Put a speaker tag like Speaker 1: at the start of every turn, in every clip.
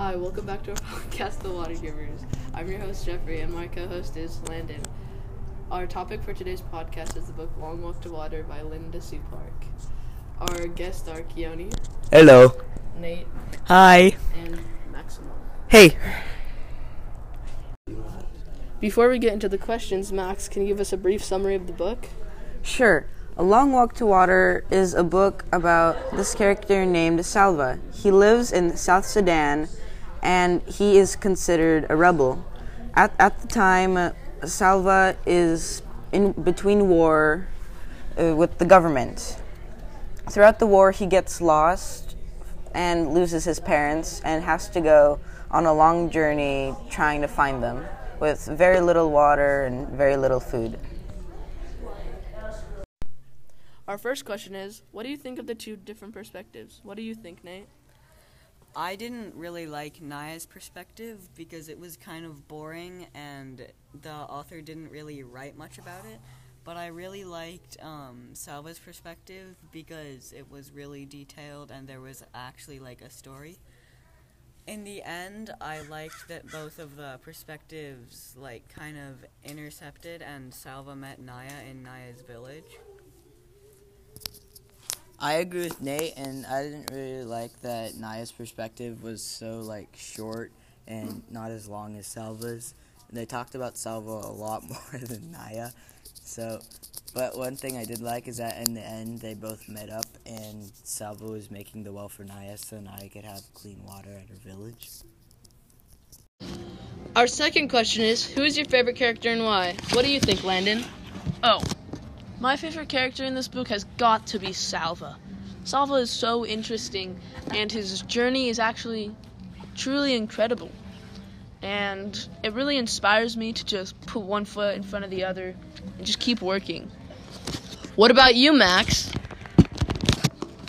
Speaker 1: Hi, welcome back to our podcast, The Water Givers. I'm your host, Jeffrey, and my co host is Landon. Our topic for today's podcast is the book Long Walk to Water by Linda Sue Park. Our guests are Keone,
Speaker 2: Hello.
Speaker 1: Nate,
Speaker 2: Hi.
Speaker 1: and Maximum.
Speaker 2: Hey.
Speaker 1: Before we get into the questions, Max, can you give us a brief summary of the book?
Speaker 3: Sure. A Long Walk to Water is a book about this character named Salva. He lives in South Sudan and he is considered a rebel. At, at the time, uh, Salva is in between war uh, with the government. Throughout the war, he gets lost and loses his parents and has to go on a long journey trying to find them with very little water and very little food.
Speaker 1: Our first question is What do you think of the two different perspectives? What do you think, Nate?
Speaker 4: I didn't really like Nya's perspective because it was kind of boring and the author didn't really write much about it. But I really liked um, Salva's perspective because it was really detailed and there was actually like a story. In the end, I liked that both of the perspectives like kind of intercepted and Salva met Nya in Nya's village.
Speaker 2: I agree with Nate, and I didn't really like that Nya's perspective was so like short and not as long as Salva's. And they talked about Salva a lot more than Nya. So, but one thing I did like is that in the end they both met up, and Salva was making the well for Nya, so Nya could have clean water at her village.
Speaker 1: Our second question is Who is your favorite character and why? What do you think, Landon?
Speaker 5: Oh, my favorite character in this book has got to be Salva. Salva is so interesting, and his journey is actually truly incredible. And it really inspires me to just put one foot in front of the other and just keep working.
Speaker 1: What about you, Max?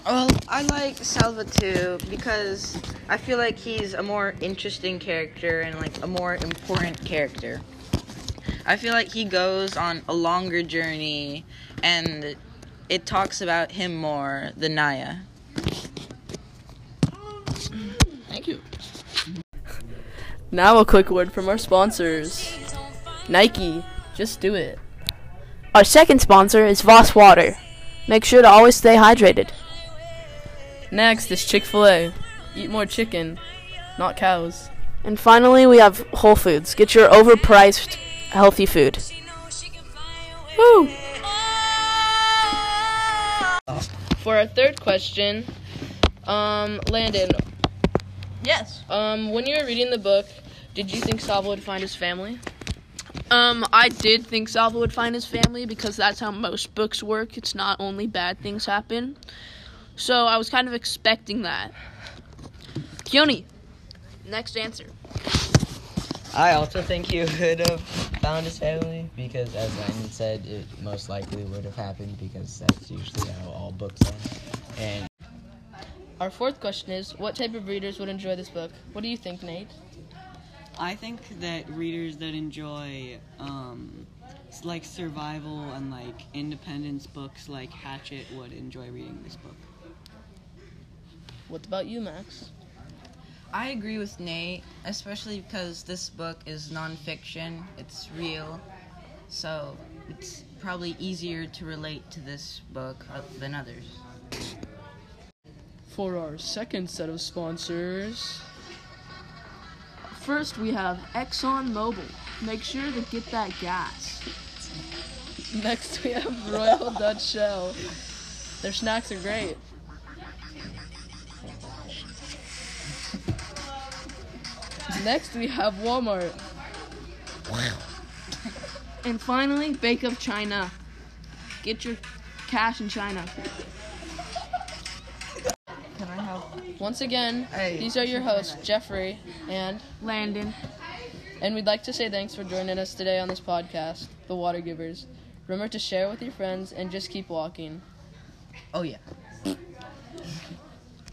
Speaker 3: Well, I like Salva too because I feel like he's a more interesting character and like a more important character. I feel like he goes on a longer journey and it talks about him more than Nya.
Speaker 1: Thank you. Now, a quick word from our sponsors Nike, just do it.
Speaker 5: Our second sponsor is Voss Water. Make sure to always stay hydrated.
Speaker 1: Next is Chick fil A. Eat more chicken, not cows.
Speaker 5: And finally, we have Whole Foods. Get your overpriced, healthy food. Woo!
Speaker 1: For our third question, um, Landon,
Speaker 5: Yes.
Speaker 1: um, when you were reading the book, did you think Salva would find his family?
Speaker 5: Um, I did think Salva would find his family because that's how most books work. It's not only bad things happen. So I was kind of expecting that. Keone, next answer.
Speaker 6: I also think he would have found his family because, as Landon said, it most likely would have happened because that's usually how all books end. And
Speaker 1: Our fourth question is What type of readers would enjoy this book? What do you think, Nate?
Speaker 4: I think that readers that enjoy um, like survival and like independence books like Hatchet would enjoy reading this book.
Speaker 1: What about you, Max?
Speaker 3: I agree with Nate, especially because this book is nonfiction. It's real, so it's probably easier to relate to this book uh, than others.
Speaker 1: For our second set of sponsors,
Speaker 5: First, we have Exxon Mobil. Make sure to get that gas.
Speaker 1: next we have Royal Dutch Shell. Their snacks are great. Next we have Walmart.
Speaker 5: And finally, Bank of China. Get your cash in China. Can I have?
Speaker 1: Once again, these are your hosts, Jeffrey and
Speaker 5: Landon.
Speaker 1: and we'd like to say thanks for joining us today on this podcast, The Water Givers. Remember to share with your friends and just keep walking.
Speaker 3: Oh yeah.